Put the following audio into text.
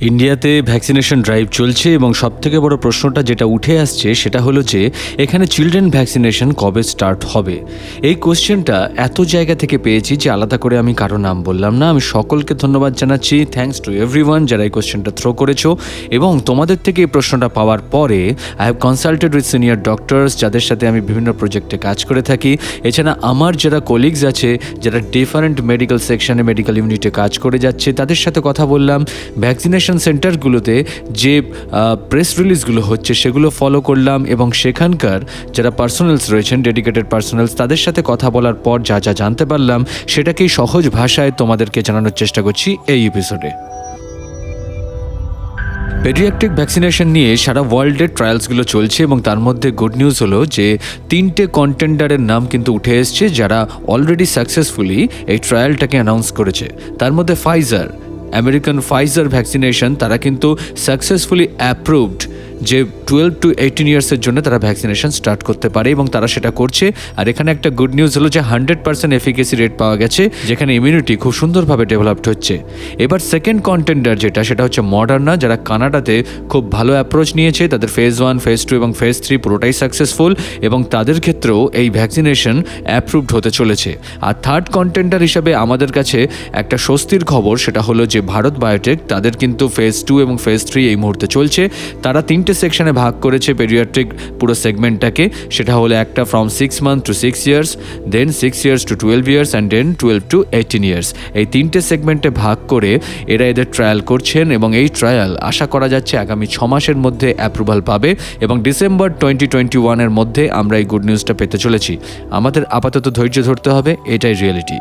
ইন্ডিয়াতে vaccination drive চলছে এবং সবথেকে বড় প্রশ্নটা যেটা উঠে আসছে সেটা হলো যে, এখানে চিলড্রেন ভ্যাকসিনেশন কবে স্টার্ট হবে? এই কোশ্চেনটা এত জায়গা থেকে পেয়েছি যে আলাদা করে আমি কারও নাম বললাম না। আমি সকলকে ধন্যবাদ জানাচ্ছি। থ্যাঙ্কস টু এভরিওয়ান যারা এই কোশ্চেনটা থ্রো করেছ। এবং তোমাদের থেকে এই প্রশ্নটা পাওয়ার পরে I have consulted with senior doctors যাদের সাথে আমি বিভিন্ন প্রজেক্টে কাজ করে থাকি। এছাড়া আমার যারা কলিগস আছে, যারা ডিফারেন্ট মেডিকেল সেকশনে মেডিকেল ইউনিটে কাজ করে যাচ্ছে, তাদের সাথে কথা বললাম। ভ্যাকসিনেশন সেন্টারগুলোতে যে প্রেস রিলিজগুলো হচ্ছে সেগুলো ফলো করলাম এবং সেখানকার যারা পার্সোনালস রয়েছেন ডেডিকেটেড পার্সোনালস তাদের সাথে কথা বলার পর যা যা জানতে পারলাম সেটাকেই সহজ ভাষায় তোমাদেরকে জানানোর চেষ্টা করছি এই এপিসোডে পেডিয়াট্রিক ভ্যাকসিনেশন নিয়ে সারা ওয়ার্ল্ডের ট্রায়ালসগুলো চলছে এবং তার মধ্যে গুড নিউজ হলো যে, তিনটে কন্টেন্ডারের নাম কিন্তু উঠে এসছে যারা অলরেডি সাকসেসফুলি এই ট্রায়ালটাকে অ্যানাউন্স করেছে। তার মধ্যে ফাইজার আমেরিকান ফাইজার ভ্যাকসিনেশন তারা কিন্তু সাকসেসফুলি অ্যাপ্রুভড যে টুয়েলভ টু এইটিন ইয়ার্সের জন্য তারা ভ্যাকসিনেশন স্টার্ট করতে পারে এবং তারা সেটা করছে। আর এখানে একটা গুড নিউজ হলো যে হান্ড্রেড পার্সেন্ট এফিকেসি রেট পাওয়া গেছে, যেখানে ইমিউনিটি খুব সুন্দরভাবে ডেভেলপড হচ্ছে। এবার সেকেন্ড কন্টেন্ডার যেটা, সেটা হচ্ছে মডার্না যারা কানাডাতে খুব ভালো অ্যাপ্রোচ নিয়েছে। তাদের ফেজ ওয়ান ফেজ টু এবং ফেজ থ্রি পুরোটাই সাকসেসফুল এবং তাদের ক্ষেত্রেও এই ভ্যাকসিনেশন অ্যাপ্রুভড হতে চলেছে। আর থার্ড কন্টেন্ডার হিসাবে আমাদের কাছে একটা স্বস্তির খবর, সেটা হলো যে ভারত বায়োটেক তাদের কিন্তু ফেজ টু এবং ফেজ থ্রি এই মুহূর্তে চলছে। তারা তিনটে সেকশনে ভাগ করেছে পেডিয়াট্রিক পুরো সেগমেন্টটাকে সেটা হলো একটা from six month to six years then six years to twelve years and then twelve to eighteen years এই তিনটে সেগমেন্টে ভাগ করে এরা এদের ট্রায়াল করছেন এবং এই ট্রায়াল আশা করা যাচ্ছে আগামী ছ মাসের মধ্যে অ্যাপ্রুভাল পাবে এবং ডিসেম্বর টোয়েন্টি টোয়েন্টি ওয়ানের মধ্যে আমরা এই গুড নিউজটা পেতে চলেছি। আমাদের আপাতত ধৈর্য ধরতে হবে, এটাই রিয়েলিটি